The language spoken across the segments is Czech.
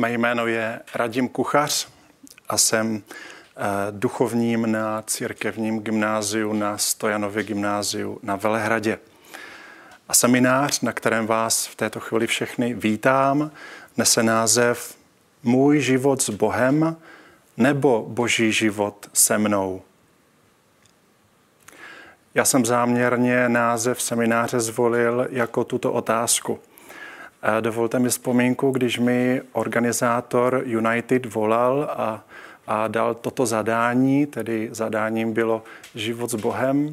Mé jméno je Radim Kuchař a jsem eh, duchovním na církevním gymnáziu na Stojanově gymnáziu na Velehradě. A seminář, na kterém vás v této chvíli všechny vítám, nese název Můj život s Bohem nebo Boží život se mnou. Já jsem záměrně název semináře zvolil jako tuto otázku. Dovolte mi vzpomínku, když mi organizátor United volal a, a dal toto zadání, tedy zadáním bylo život s Bohem,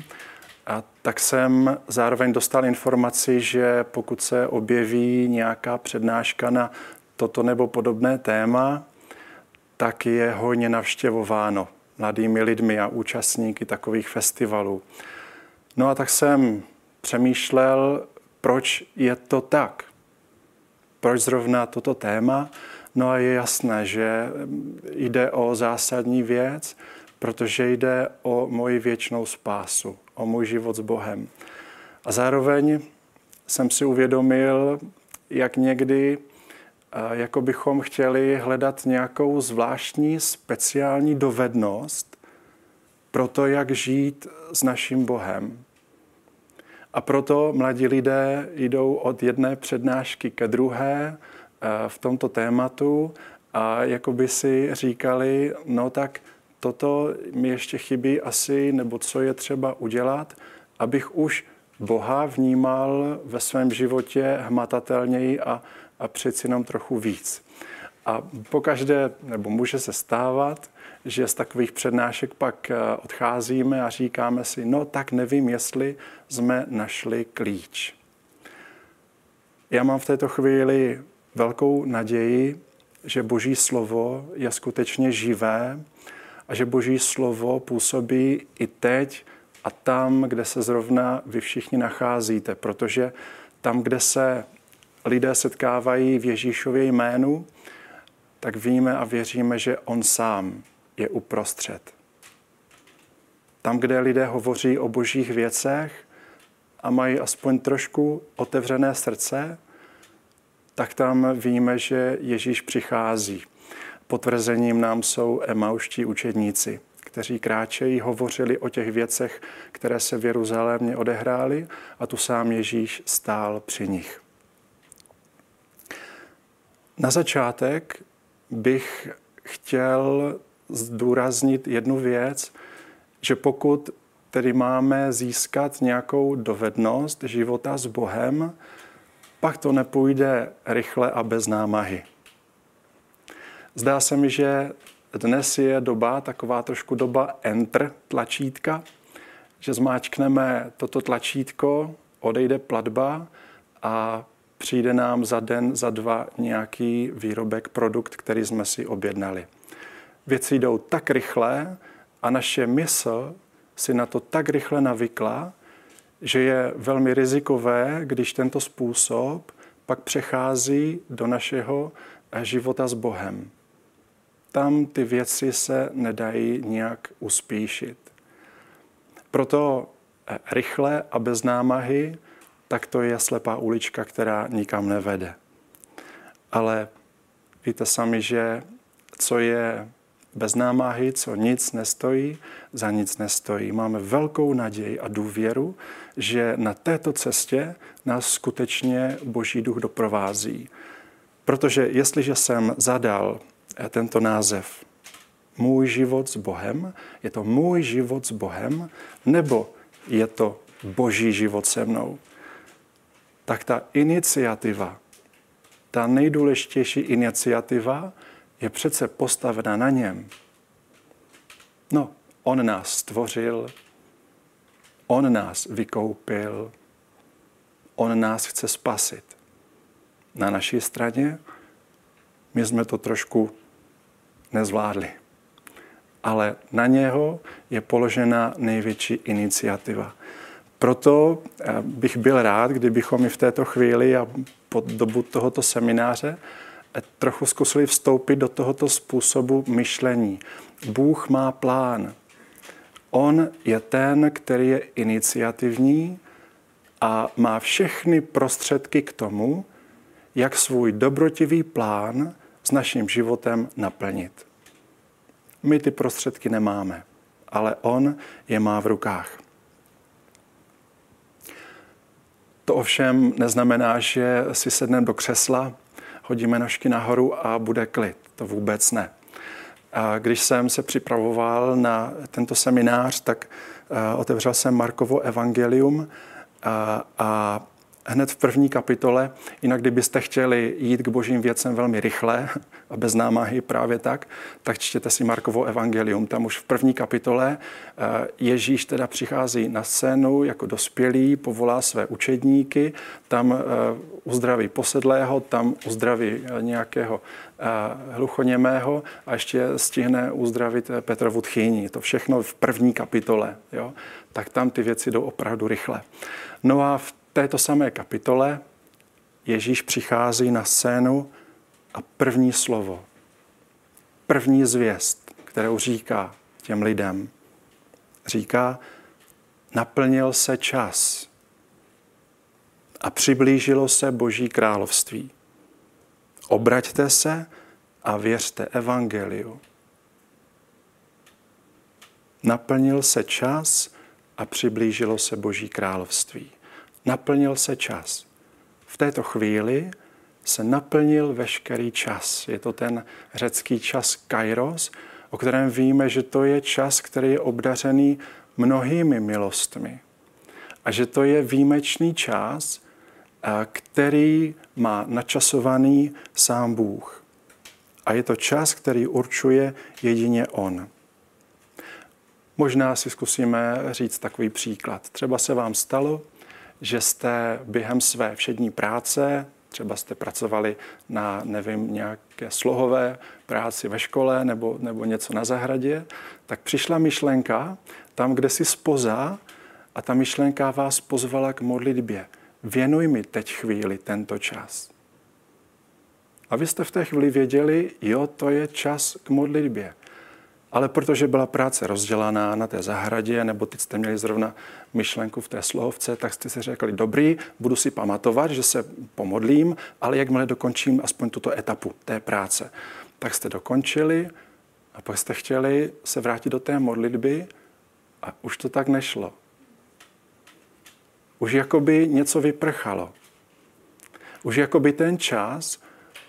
a tak jsem zároveň dostal informaci, že pokud se objeví nějaká přednáška na toto nebo podobné téma, tak je hojně navštěvováno mladými lidmi a účastníky takových festivalů. No a tak jsem přemýšlel, proč je to tak. Proč zrovna toto téma? No a je jasné, že jde o zásadní věc, protože jde o moji věčnou spásu, o můj život s Bohem. A zároveň jsem si uvědomil, jak někdy jako bychom chtěli hledat nějakou zvláštní speciální dovednost pro to, jak žít s naším Bohem. A proto mladí lidé jdou od jedné přednášky ke druhé eh, v tomto tématu a jako by si říkali, no tak toto mi ještě chybí asi, nebo co je třeba udělat, abych už Boha vnímal ve svém životě hmatatelněji a, a přeci jenom trochu víc. A pokaždé, nebo může se stávat, že z takových přednášek pak eh, odcházíme a říkáme si, no tak nevím, jestli jsme našli klíč. Já mám v této chvíli velkou naději, že Boží slovo je skutečně živé a že Boží slovo působí i teď a tam, kde se zrovna vy všichni nacházíte, protože tam, kde se lidé setkávají v Ježíšově jménu, tak víme a věříme, že On sám je uprostřed. Tam, kde lidé hovoří o božích věcech a mají aspoň trošku otevřené srdce, tak tam víme, že Ježíš přichází. Potvrzením nám jsou emauští učedníci, kteří kráčejí, hovořili o těch věcech, které se v Jeruzalémě odehrály a tu sám Ježíš stál při nich. Na začátek bych chtěl zdůraznit jednu věc, že pokud tedy máme získat nějakou dovednost života s Bohem, pak to nepůjde rychle a bez námahy. Zdá se mi, že dnes je doba, taková trošku doba enter tlačítka, že zmáčkneme toto tlačítko, odejde platba a přijde nám za den, za dva nějaký výrobek, produkt, který jsme si objednali věci jdou tak rychle a naše mysl si na to tak rychle navykla, že je velmi rizikové, když tento způsob pak přechází do našeho života s Bohem. Tam ty věci se nedají nějak uspíšit. Proto eh, rychle a bez námahy, tak to je slepá ulička, která nikam nevede. Ale víte sami, že co je bez námahy, co nic nestojí, za nic nestojí. Máme velkou naději a důvěru, že na této cestě nás skutečně Boží duch doprovází. Protože jestliže jsem zadal eh, tento název Můj život s Bohem, je to můj život s Bohem, nebo je to Boží život se mnou, tak ta iniciativa, ta nejdůležitější iniciativa je přece postavena na něm. No, on nás stvořil, on nás vykoupil, on nás chce spasit. Na naší straně my jsme to trošku nezvládli. Ale na něho je položena největší iniciativa. Proto eh, bych byl rád, kdybychom i v této chvíli a po dobu tohoto semináře trochu zkusili vstoupit do tohoto způsobu myšlení. Bůh má plán. On je ten, který je iniciativní a má všechny prostředky k tomu, jak svůj dobrotivý plán s naším životem naplnit. My ty prostředky nemáme, ale On je má v rukách. To ovšem neznamená, že si sedneme do křesla, hodíme nožky nahoru a bude klid. To vůbec ne. A když jsem se připravoval na tento seminář, tak otevřel jsem Markovo evangelium a, a hned v první kapitole, jinak kdybyste chtěli jít k božím věcem velmi rychle a bez námahy právě tak, tak čtěte si Markovo evangelium. Tam už v první kapitole eh, Ježíš teda přichází na scénu jako dospělý, povolá své učedníky, tam eh, uzdraví posedlého, tam uzdraví eh, nějakého hluchoněmého a ještě stihne uzdravit Petrovu tchýni. To všechno v první kapitole. Jo? Tak tam ty věci jdou opravdu rychle. No a v této samé kapitole Ježíš přichází na scénu a první slovo, první zvěst, kterou říká těm lidem, říká, naplnil se čas a přiblížilo se Boží království. Obraťte se a věřte evangeliu. Naplnil se čas a přiblížilo se Boží království naplnil se čas. V této chvíli se naplnil veškerý čas. Je to ten řecký čas kairos, o kterém víme, že to je čas, který je obdařený mnohými milostmi. A že to je výjimečný čas, který má načasovaný sám Bůh. A je to čas, který určuje jedině On. Možná si zkusíme říct takový příklad. Třeba se vám stalo, že jste během své všední práce, třeba jste pracovali na, nevím, nějaké slohové práci ve škole nebo, nebo něco na zahradě, tak přišla myšlenka tam, kde si spoza a ta myšlenka vás pozvala k modlitbě. Věnuj mi teď chvíli tento čas. A vy jste v té chvíli věděli, jo, to je čas k modlitbě. Ale protože byla práce rozdělaná na té zahradě, nebo teď jste měli zrovna myšlenku v té slohovce, tak jste si řekli, dobrý, budu si pamatovat, že se pomodlím, ale jakmile dokončím aspoň tuto etapu té práce. Tak jste dokončili a pak jste chtěli se vrátit do té modlitby a už to tak nešlo. Už jakoby něco vyprchalo. Už jakoby ten čas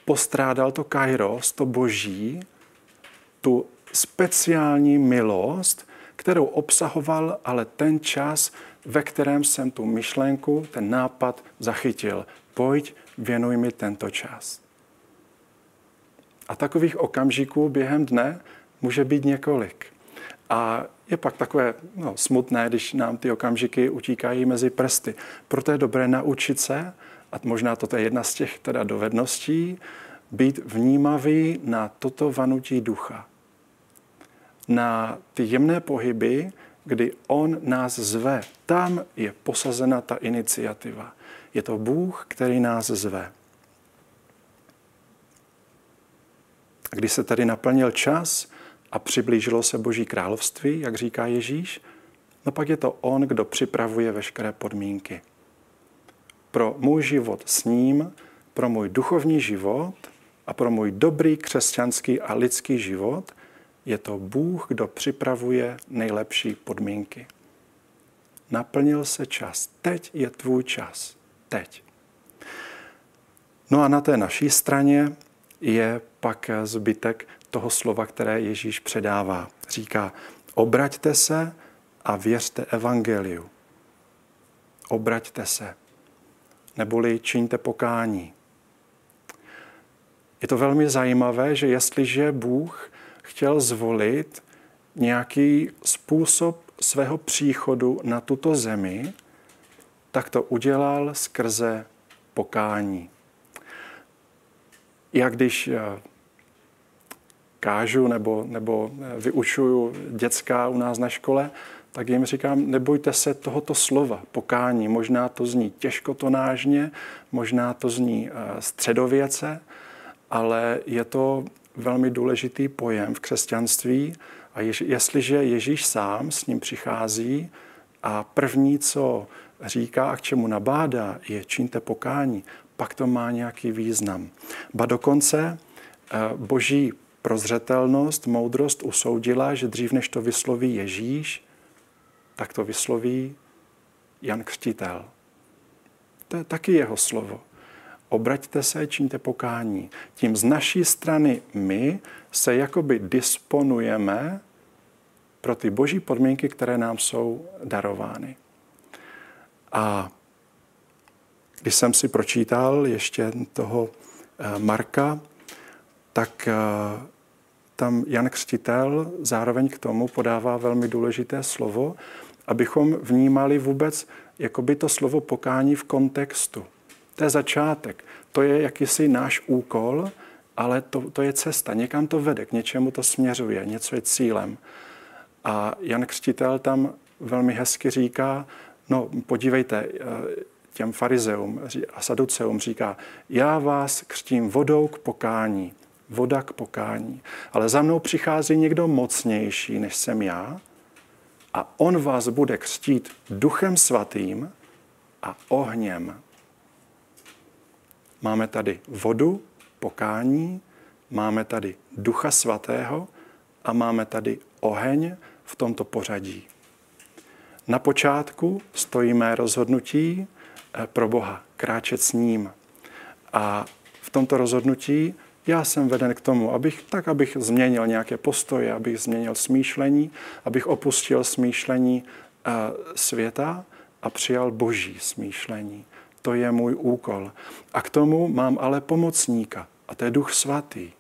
postrádal to kairos, to boží, tu speciální milost, kterou obsahoval ale ten čas, ve kterém jsem tu myšlenku, ten nápad zachytil. Pojď, věnuj mi tento čas. A takových okamžiků během dne může být několik. A je pak takové no, smutné, když nám ty okamžiky utíkají mezi prsty. Proto je dobré naučit se, a možná toto je jedna z těch teda dovedností, být vnímavý na toto vanutí ducha na ty jemné pohyby, kdy On nás zve. Tam je posazena ta iniciativa. Je to Bůh, který nás zve. Když se tady naplnil čas a přiblížilo se Boží království, jak říká Ježíš, no pak je to On, kdo připravuje veškeré podmínky. Pro můj život s ním, pro můj duchovní život a pro můj dobrý křesťanský a lidský život je to Bůh, kdo připravuje nejlepší podmínky. Naplnil se čas. Teď je tvůj čas. Teď. No a na té naší straně je pak zbytek toho slova, které Ježíš předává. Říká, obraťte se a věřte evangeliu. Obraťte se, neboli čiňte pokání. Je to velmi zajímavé, že jestliže Bůh chtěl zvolit nějaký způsob svého příchodu na tuto zemi, tak to udělal skrze pokání. Já když eh, kážu nebo, nebo eh, vyučuju dětská u nás na škole, tak jim říkám, nebojte se tohoto slova, pokání. Možná to zní těžkotonážně, možná to zní eh, středověce, ale je to velmi důležitý pojem v křesťanství a jež, jestliže Ježíš sám s ním přichází a první, co říká a k čemu nabádá, je čiňte pokání, pak to má nějaký význam. Ba dokonce, boží prozřetelnost, moudrost usoudila, že dřív než to vysloví Ježíš, tak to vysloví Jan Křtitel. To je taky jeho slovo. Obraťte se, čiňte pokání. Tím z naší strany my se jakoby disponujeme pro ty boží podmínky, které nám jsou darovány. A když jsem si pročítal ještě toho eh, Marka, tak eh, tam Jan Křtitel zároveň k tomu podává velmi důležité slovo, abychom vnímali vůbec jakoby to slovo pokání v kontextu. To je začátek. To je jakýsi náš úkol, ale to, to je cesta. Někam to vede, k něčemu to směřuje, něco je cílem. A Jan Křtitel tam velmi hezky říká, no podívejte, eh, těm farizeum a saduceum říká, já vás křtím vodou k pokání, voda k pokání, ale za mnou přichází někdo mocnější, než jsem já a on vás bude křtít duchem svatým a ohněm. Máme tady vodu, pokání, máme tady ducha svatého a máme tady oheň v tomto pořadí. Na počátku stojí mé rozhodnutí eh, pro Boha, kráčet s ním. A v tomto rozhodnutí já jsem veden k tomu, abych tak, abych změnil nějaké postoje, abych změnil smýšlení, abych opustil smýšlení uh, světa a přijal boží smýšlení. To je můj úkol. A k tomu mám ale pomocníka, a to je Duch Svatý.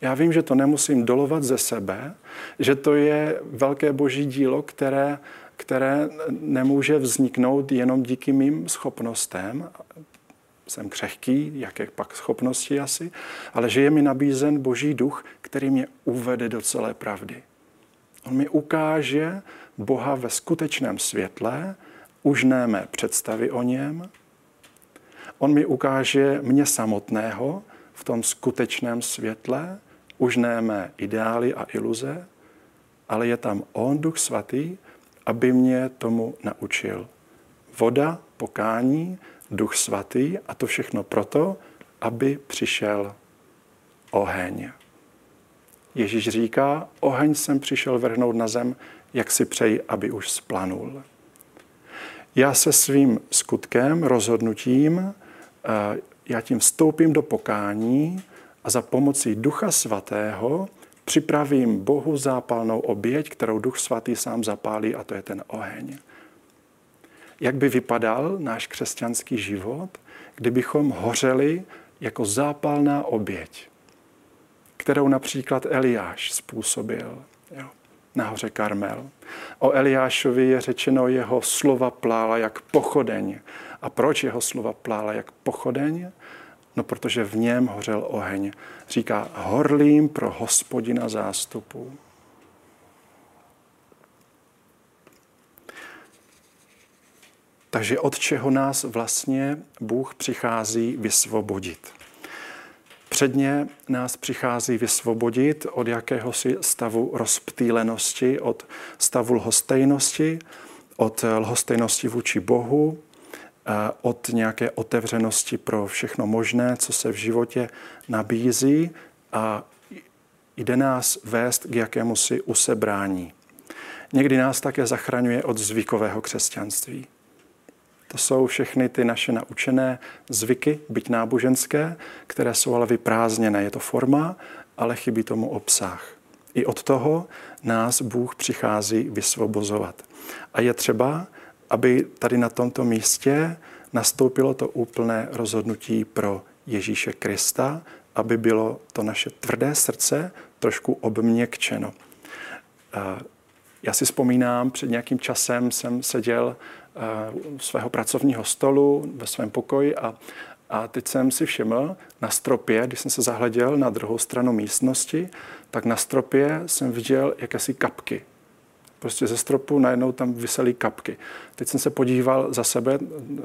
Já vím, že to nemusím dolovat ze sebe, že to je velké boží dílo, které, které nemůže vzniknout jenom díky mým schopnostem, jsem křehký, jaké pak schopnosti asi, ale že je mi nabízen Boží duch, který mě uvede do celé pravdy. On mi ukáže Boha ve skutečném světle, už ne mé představy o něm. On mi ukáže mě samotného v tom skutečném světle, už ne mé ideály a iluze, ale je tam On, Duch Svatý, aby mě tomu naučil. Voda, pokání, Duch Svatý a to všechno proto, aby přišel oheň. Ježíš říká, oheň jsem přišel vrhnout na zem, jak si přeji, aby už splanul. Já se svým skutkem, rozhodnutím, eh, já tím vstoupím do pokání a za pomocí Ducha Svatého připravím Bohu zápalnou oběť, kterou Duch Svatý sám zapálí, a to je ten oheň. Jak by vypadal náš křesťanský život, kdybychom hořeli jako zápalná oběť, kterou například Eliáš způsobil jo, na hoře Karmel. O Eliášovi je řečeno, jeho slova plála jak pochodeň. A proč jeho slova plála jak pochodeň? No, protože v něm hořel oheň. Říká, horlím pro hospodina zástupu. Takže od čeho nás vlastně Bůh přichází vysvobodit? Předně nás přichází vysvobodit od jakéhosi stavu rozptýlenosti, od stavu lhostejnosti, od lhostejnosti vůči Bohu, od nějaké otevřenosti pro všechno možné, co se v životě nabízí a jde nás vést k jakémusi usebrání. Někdy nás také zachraňuje od zvykového křesťanství. To jsou všechny ty naše naučené zvyky, byť náboženské, které jsou ale vyprázdněné. Je to forma, ale chybí tomu obsah. I od toho nás Bůh přichází vysvobozovat. A je třeba, aby tady na tomto místě nastoupilo to úplné rozhodnutí pro Ježíše Krista, aby bylo to naše tvrdé srdce trošku obměkčeno. Já si vzpomínám, před nějakým časem jsem seděl svého pracovního stolu ve svém pokoji a, a teď jsem si všiml na stropě, když jsem se zahleděl na druhou stranu místnosti, tak na stropě jsem viděl jakési kapky. Prostě ze stropu najednou tam vysely kapky. Teď jsem se podíval za sebe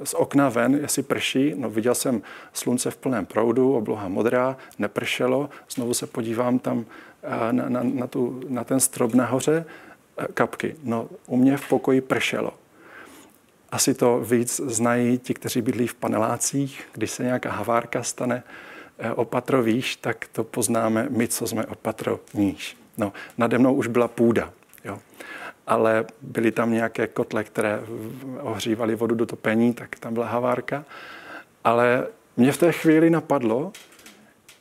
z okna ven, jestli prší. No, viděl jsem slunce v plném proudu, obloha modrá, nepršelo. Znovu se podívám tam na, na, na, tu, na ten strop nahoře, kapky. No, u mě v pokoji pršelo. Asi to víc znají ti, kteří bydlí v panelácích, když se nějaká havárka stane, eh, opatro výš, tak to poznáme my, co jsme opatro níž. No, nade mnou už byla půda, jo. ale byly tam nějaké kotle, které ohřívaly vodu do topení, tak tam byla havárka. Ale mě v té chvíli napadlo,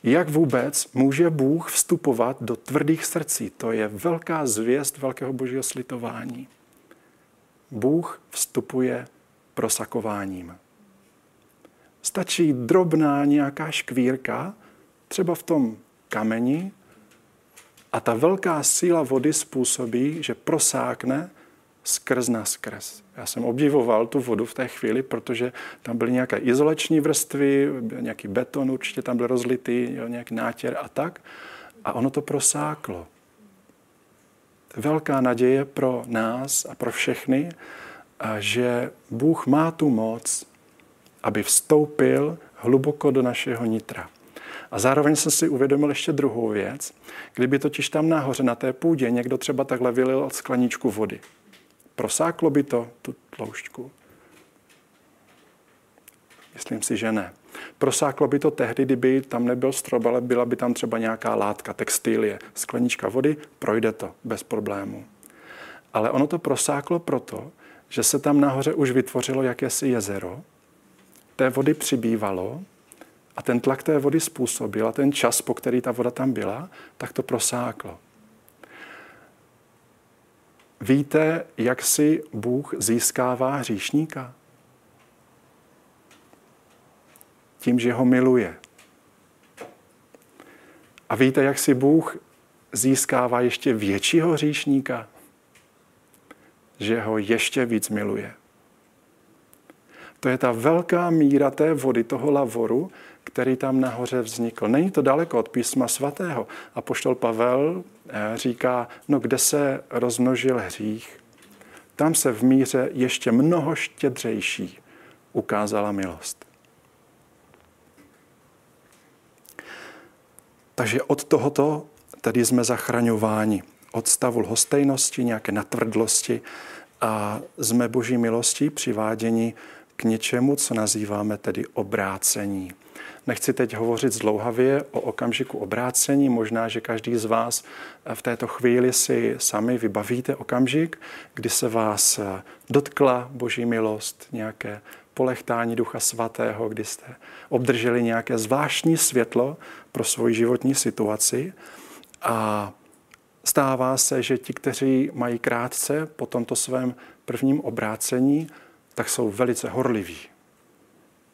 jak vůbec může Bůh vstupovat do tvrdých srdcí. To je velká zvěst velkého božího slitování. Bůh vstupuje prosakováním. Stačí drobná nějaká škvírka, třeba v tom kameni, a ta velká síla vody způsobí, že prosákne skrz na skrz. Já jsem obdivoval tu vodu v té chvíli, protože tam byly nějaké izolační vrstvy, nějaký beton určitě tam byl rozlitý, nějaký nátěr a tak. A ono to prosáklo. Velká naděje pro nás a pro všechny, že Bůh má tu moc, aby vstoupil hluboko do našeho nitra. A zároveň jsem si uvědomil ještě druhou věc. Kdyby totiž tam nahoře na té půdě někdo třeba takhle vylil skleničku vody, prosáklo by to tu tloušťku? Myslím si, že ne. Prosáklo by to tehdy, kdyby tam nebyl strop, ale byla by tam třeba nějaká látka, textilie, sklenička vody, projde to bez problému. Ale ono to prosáklo proto, že se tam nahoře už vytvořilo jakési jezero, té vody přibývalo a ten tlak té vody způsobil a ten čas, po který ta voda tam byla, tak to prosáklo. Víte, jak si Bůh získává hříšníka? Tím, že ho miluje. A víte, jak si Bůh získává ještě většího hříšníka? Že ho ještě víc miluje. To je ta velká míra té vody, toho lavoru, který tam nahoře vznikl. Není to daleko od písma svatého. A poštol Pavel eh, říká, no kde se rozmnožil hřích, tam se v míře ještě mnoho štědřejší ukázala milost. Takže od tohoto tedy jsme zachraňováni. Od stavu lhostejnosti, nějaké natvrdlosti a jsme boží milostí přiváděni k něčemu, co nazýváme tedy obrácení. Nechci teď hovořit zdlouhavě o okamžiku obrácení. Možná, že každý z vás v této chvíli si sami vybavíte okamžik, kdy se vás dotkla Boží milost, nějaké polechtání Ducha Svatého, kdy jste obdrželi nějaké zvláštní světlo pro svoji životní situaci. A stává se, že ti, kteří mají krátce po tomto svém prvním obrácení, tak jsou velice horliví.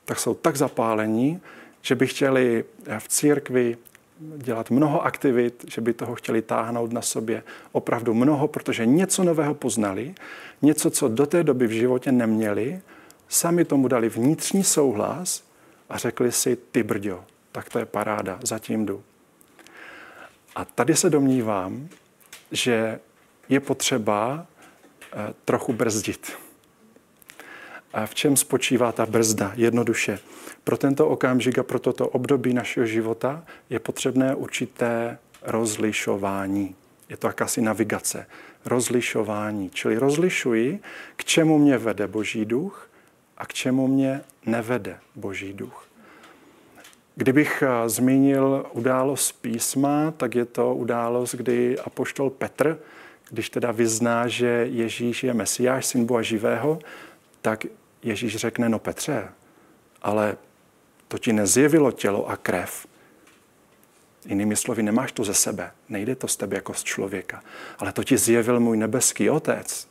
Tak jsou tak zapálení, že by chtěli v církvi dělat mnoho aktivit, že by toho chtěli táhnout na sobě opravdu mnoho, protože něco nového poznali, něco, co do té doby v životě neměli, sami tomu dali vnitřní souhlas a řekli si, ty brďo, tak to je paráda, zatím jdu. A tady se domnívám, že je potřeba eh, trochu brzdit. A v čem spočívá ta brzda? Jednoduše. Pro tento okamžik a pro toto období našeho života je potřebné určité rozlišování. Je to jakási navigace. Rozlišování. Čili rozlišuji, k čemu mě vede Boží duch a k čemu mě nevede Boží duch. Kdybych eh, zmínil událost písma, tak je to událost, kdy apoštol Petr, když teda vyzná, že Ježíš je Mesiáš, syn Boha živého, tak Ježíš řekne, no Petře, ale to ti nezjevilo tělo a krev. Jinými slovy, nemáš to ze sebe, nejde to z tebe jako z člověka, ale to ti zjevil můj nebeský otec.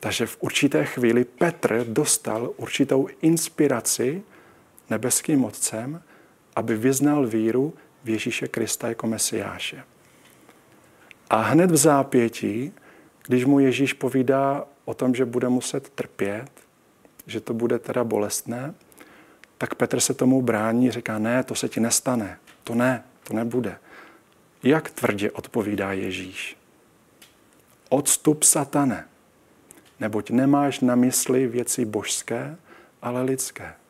Takže v určité chvíli Petr dostal určitou inspiraci nebeským otcem, aby vyznal víru v Ježíše Krista jako Mesiáše. A hned v zápětí, když mu Ježíš povídá o tom, že bude muset trpět, že to bude teda bolestné, tak Petr se tomu brání, říká, ne, to se ti nestane, to ne, to nebude. Jak tvrdě odpovídá Ježíš? Odstup satane, neboť nemáš na mysli věci božské, ale lidské.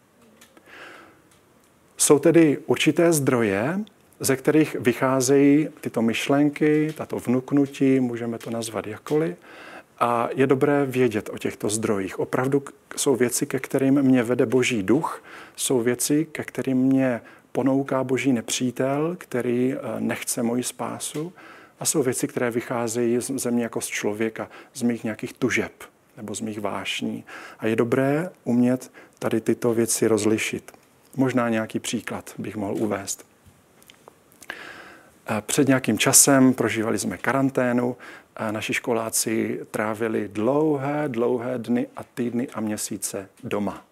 Jsou tedy určité zdroje, ze kterých vycházejí tyto myšlenky, tato vnuknutí, můžeme to nazvat jakoli, a je dobré vědět o těchto zdrojích. Opravdu jsou věci, ke kterým mě vede Boží duch, jsou věci, ke kterým mě ponouká boží nepřítel, který nechce moji spásu. A jsou věci, které vycházejí ze mě jako z člověka, z mých nějakých tužeb nebo z mých vášní. A je dobré umět tady tyto věci rozlišit. Možná nějaký příklad bych mohl uvést. Před nějakým časem prožívali jsme karanténu, a naši školáci trávili dlouhé, dlouhé dny a týdny a měsíce doma.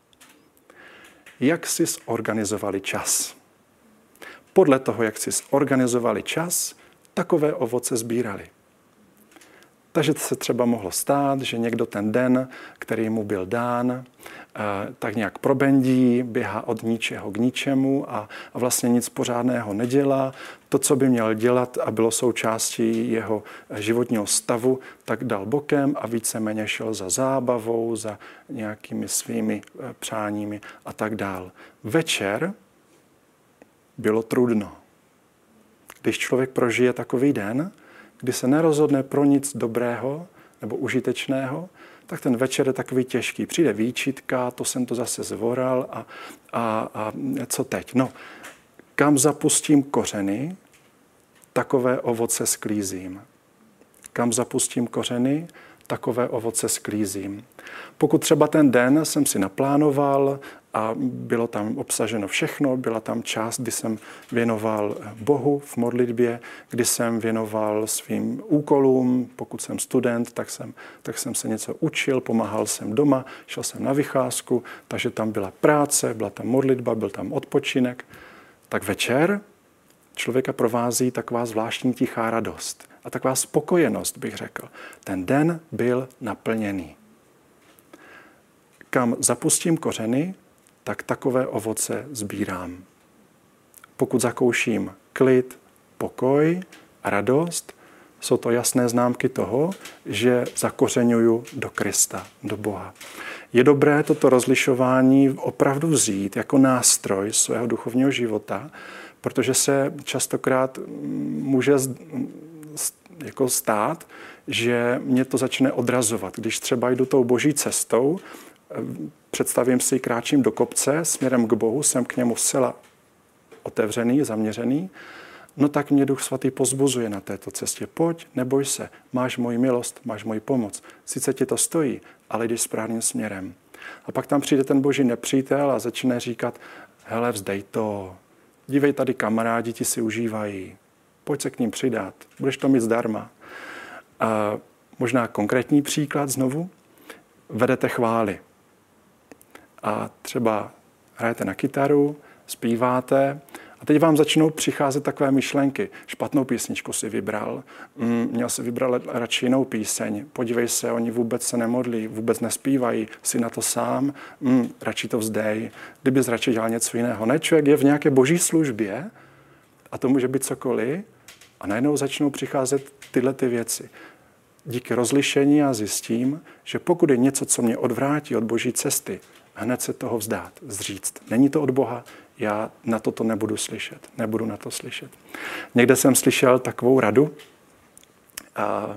Jak si zorganizovali čas? Podle toho, jak si zorganizovali čas, takové ovoce sbírali. Takže se třeba mohlo stát, že někdo ten den, který mu byl dán, eh, tak nějak probendí, běhá od ničeho k ničemu a, vlastně nic pořádného nedělá. To, co by měl dělat a bylo součástí jeho životního stavu, tak dal bokem a víceméně šel za zábavou, za nějakými svými eh, přáními a tak dál. Večer bylo trudno. Když člověk prožije takový den, kdy se nerozhodne pro nic dobrého nebo užitečného, tak ten večer je takový těžký. Přijde výčitka, to jsem to zase zvoral a, a, a co teď? No, kam zapustím kořeny, takové ovoce sklízím. Kam zapustím kořeny, takové ovoce sklízím. Pokud třeba ten den jsem si naplánoval a bylo tam obsaženo všechno, byla tam část, kdy jsem věnoval Bohu v modlitbě, kdy jsem věnoval svým úkolům, pokud jsem student, tak jsem, tak jsem se něco učil, pomáhal jsem doma, šel jsem na vycházku, takže tam byla práce, byla tam modlitba, byl tam odpočinek. Tak večer člověka provází taková zvláštní tichá radost a taková spokojenost, bych řekl. Ten den byl naplněný. Kam zapustím kořeny, tak takové ovoce sbírám. Pokud zakouším klid, pokoj a radost, jsou to jasné známky toho, že zakořenuju do Krista, do Boha. Je dobré toto rozlišování opravdu vzít jako nástroj svého duchovního života, protože se častokrát může jako stát, že mě to začne odrazovat. Když třeba jdu tou boží cestou, představím si, kráčím do kopce směrem k Bohu, jsem k němu zcela otevřený, zaměřený, no tak mě Duch Svatý pozbuzuje na této cestě. Pojď, neboj se, máš moji milost, máš moji pomoc. Sice ti to stojí, ale jdeš správným směrem. A pak tam přijde ten boží nepřítel a začne říkat, hele, vzdej to, dívej tady kamarádi, ti si užívají, pojď se k ním přidat, budeš to mít zdarma. A možná konkrétní příklad znovu, vedete chvály a třeba hrajete na kytaru, zpíváte a teď vám začnou přicházet takové myšlenky. Špatnou písničku si vybral, mm, měl si vybrat radši jinou píseň, podívej se, oni vůbec se nemodlí, vůbec nespívají, si na to sám, mm, radši to vzdej, kdybys radši dělal něco jiného. Ne, člověk je v nějaké boží službě a to může být cokoliv a najednou začnou přicházet tyhle ty věci. Díky rozlišení já zjistím, že pokud je něco, co mě odvrátí od boží cesty, hned se toho vzdát, zříct. Není to od Boha, já na toto nebudu slyšet, nebudu na to slyšet. Někde jsem slyšel takovou radu, a,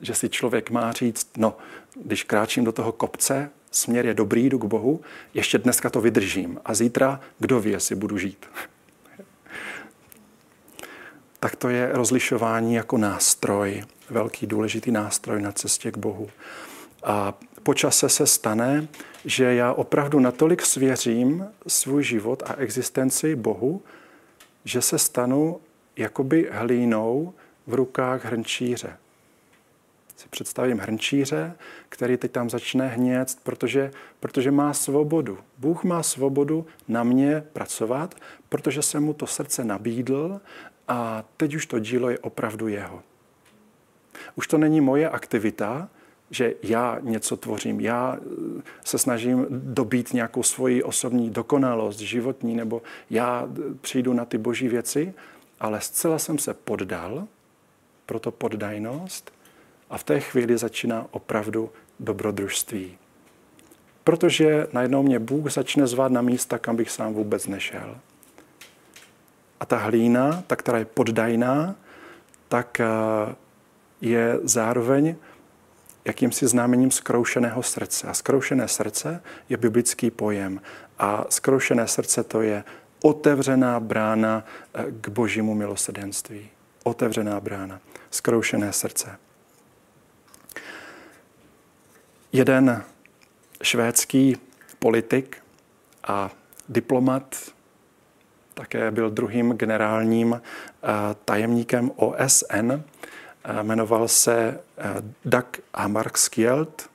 že si člověk má říct, no, když kráčím do toho kopce, směr je dobrý, jdu k Bohu, ještě dneska to vydržím a zítra, kdo ví, jestli budu žít. tak to je rozlišování jako nástroj, velký důležitý nástroj na cestě k Bohu. A po čase se stane, že já opravdu natolik svěřím svůj život a existenci Bohu, že se stanu jakoby hlínou v rukách hrnčíře. Si představím hrnčíře, který teď tam začne hněct, protože, protože má svobodu. Bůh má svobodu na mě pracovat, protože se mu to srdce nabídl a teď už to dílo je opravdu jeho. Už to není moje aktivita, že já něco tvořím, já eh, se snažím dobít nějakou svoji osobní dokonalost životní, nebo já eh, přijdu na ty boží věci, ale zcela jsem se poddal pro to poddajnost a v té chvíli začíná opravdu dobrodružství. Protože najednou mě Bůh začne zvát na místa, kam bych sám vůbec nešel. A ta hlína, ta, která je poddajná, tak eh, je zároveň jakýmsi známením skroušeného srdce. A skroušené srdce je biblický pojem. A skroušené srdce to je otevřená brána eh, k božímu milosedenství. Otevřená brána. Skroušené srdce. Jeden švédský politik a diplomat, také byl druhým generálním eh, tajemníkem OSN, jmenoval se Dag Hammarskjöld,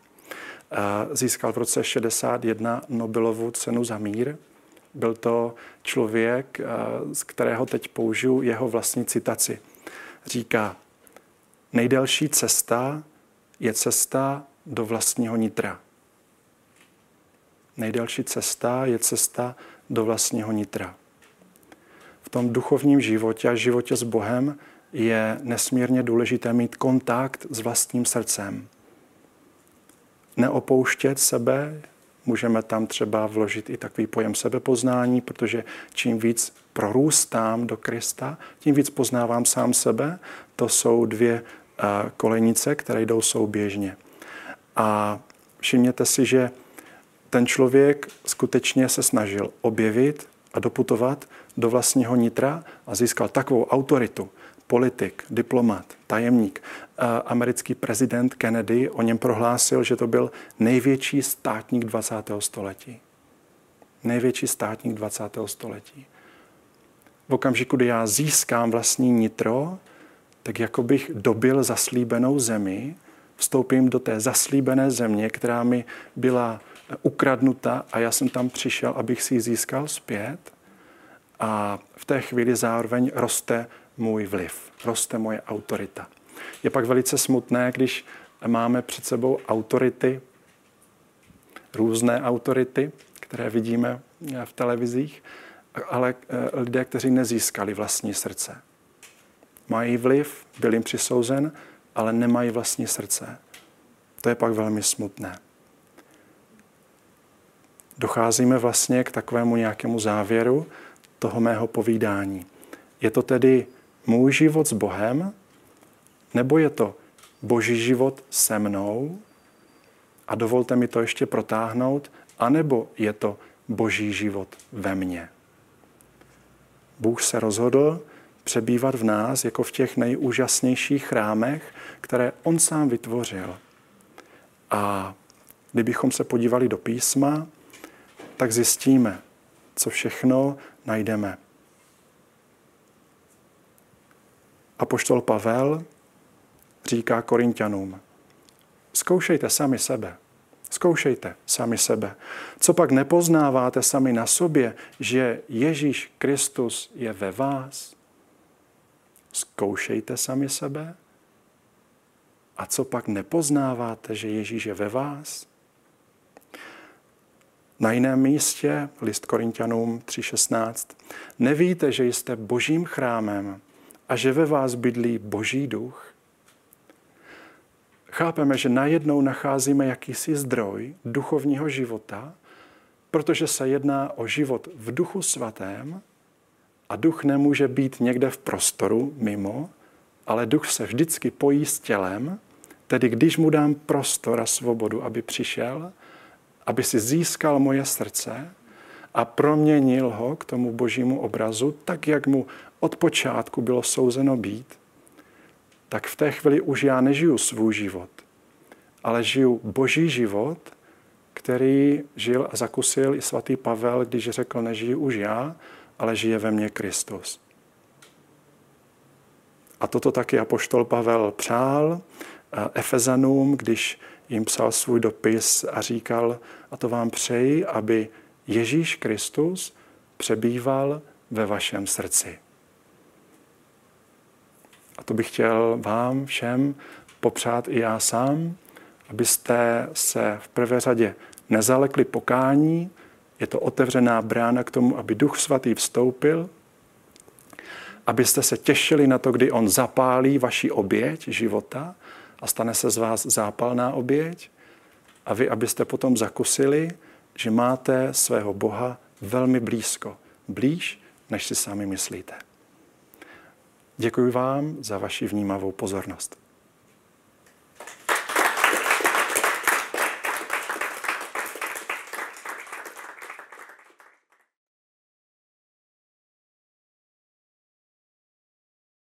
získal v roce 61 Nobelovu cenu za mír byl to člověk, eh, z kterého teď použiju jeho vlastní citaci. Říká, nejdelší cesta je cesta do vlastního nitra. Nejdelší cesta je cesta do vlastního nitra. V tom duchovním životě a životě s Bohem je nesmírně důležité mít kontakt s vlastním srdcem. Neopouštět sebe Můžeme tam třeba vložit i takový pojem sebepoznání, protože čím víc prorůstám do Krista, tím víc poznávám sám sebe. To jsou dvě kolejnice, které jdou souběžně. A všimněte si, že ten člověk skutečně se snažil objevit a doputovat do vlastního nitra a získal takovou autoritu, politik, diplomat, tajemník. Americký prezident Kennedy o něm prohlásil, že to byl největší státník 20. století. Největší státník 20. století. V okamžiku, kdy já získám vlastní nitro, tak jako bych dobil zaslíbenou zemi, vstoupím do té zaslíbené země, která mi byla ukradnuta a já jsem tam přišel, abych si ji získal zpět. A v té chvíli zároveň roste můj vliv, roste moje autorita. Je pak velice smutné, když máme před sebou autority, různé autority, které vidíme v televizích, ale eh, lidé, kteří nezískali vlastní srdce. Mají vliv, byl jim přisouzen, ale nemají vlastní srdce. To je pak velmi smutné. Docházíme vlastně k takovému nějakému závěru toho mého povídání. Je to tedy můj život s Bohem, nebo je to boží život se mnou, a dovolte mi to ještě protáhnout, anebo je to boží život ve mně. Bůh se rozhodl přebývat v nás jako v těch nejúžasnějších chrámech, které On sám vytvořil. A kdybychom se podívali do písma, tak zjistíme, co všechno najdeme Apoštol Pavel říká Korintianům, zkoušejte sami sebe. Zkoušejte sami sebe. Co pak nepoznáváte sami na sobě, že Ježíš Kristus je ve vás? Zkoušejte sami sebe. A co pak nepoznáváte, že Ježíš je ve vás? Na jiném místě, list Korintianům 3.16, nevíte, že jste božím chrámem a že ve vás bydlí Boží duch, chápeme, že najednou nacházíme jakýsi zdroj duchovního života, protože se jedná o život v duchu svatém a duch nemůže být někde v prostoru mimo, ale duch se vždycky pojí s tělem, tedy když mu dám prostor a svobodu, aby přišel, aby si získal moje srdce a proměnil ho k tomu božímu obrazu, tak jak mu od počátku bylo souzeno být, tak v té chvíli už já nežiju svůj život, ale žiju boží život, který žil a zakusil i svatý Pavel, když řekl, nežiju už já, ale žije ve mně Kristus. A toto taky apoštol Pavel přál Efezanům, když jim psal svůj dopis a říkal, a to vám přeji, aby Ježíš Kristus přebýval ve vašem srdci. A to bych chtěl vám všem popřát i já sám, abyste se v prvé řadě nezalekli pokání. Je to otevřená brána k tomu, aby Duch Svatý vstoupil, abyste se těšili na to, kdy On zapálí vaši oběť života a stane se z vás zápalná oběť a vy, abyste potom zakusili, že máte svého Boha velmi blízko, blíž, než si sami myslíte. Děkuji vám za vaši vnímavou pozornost.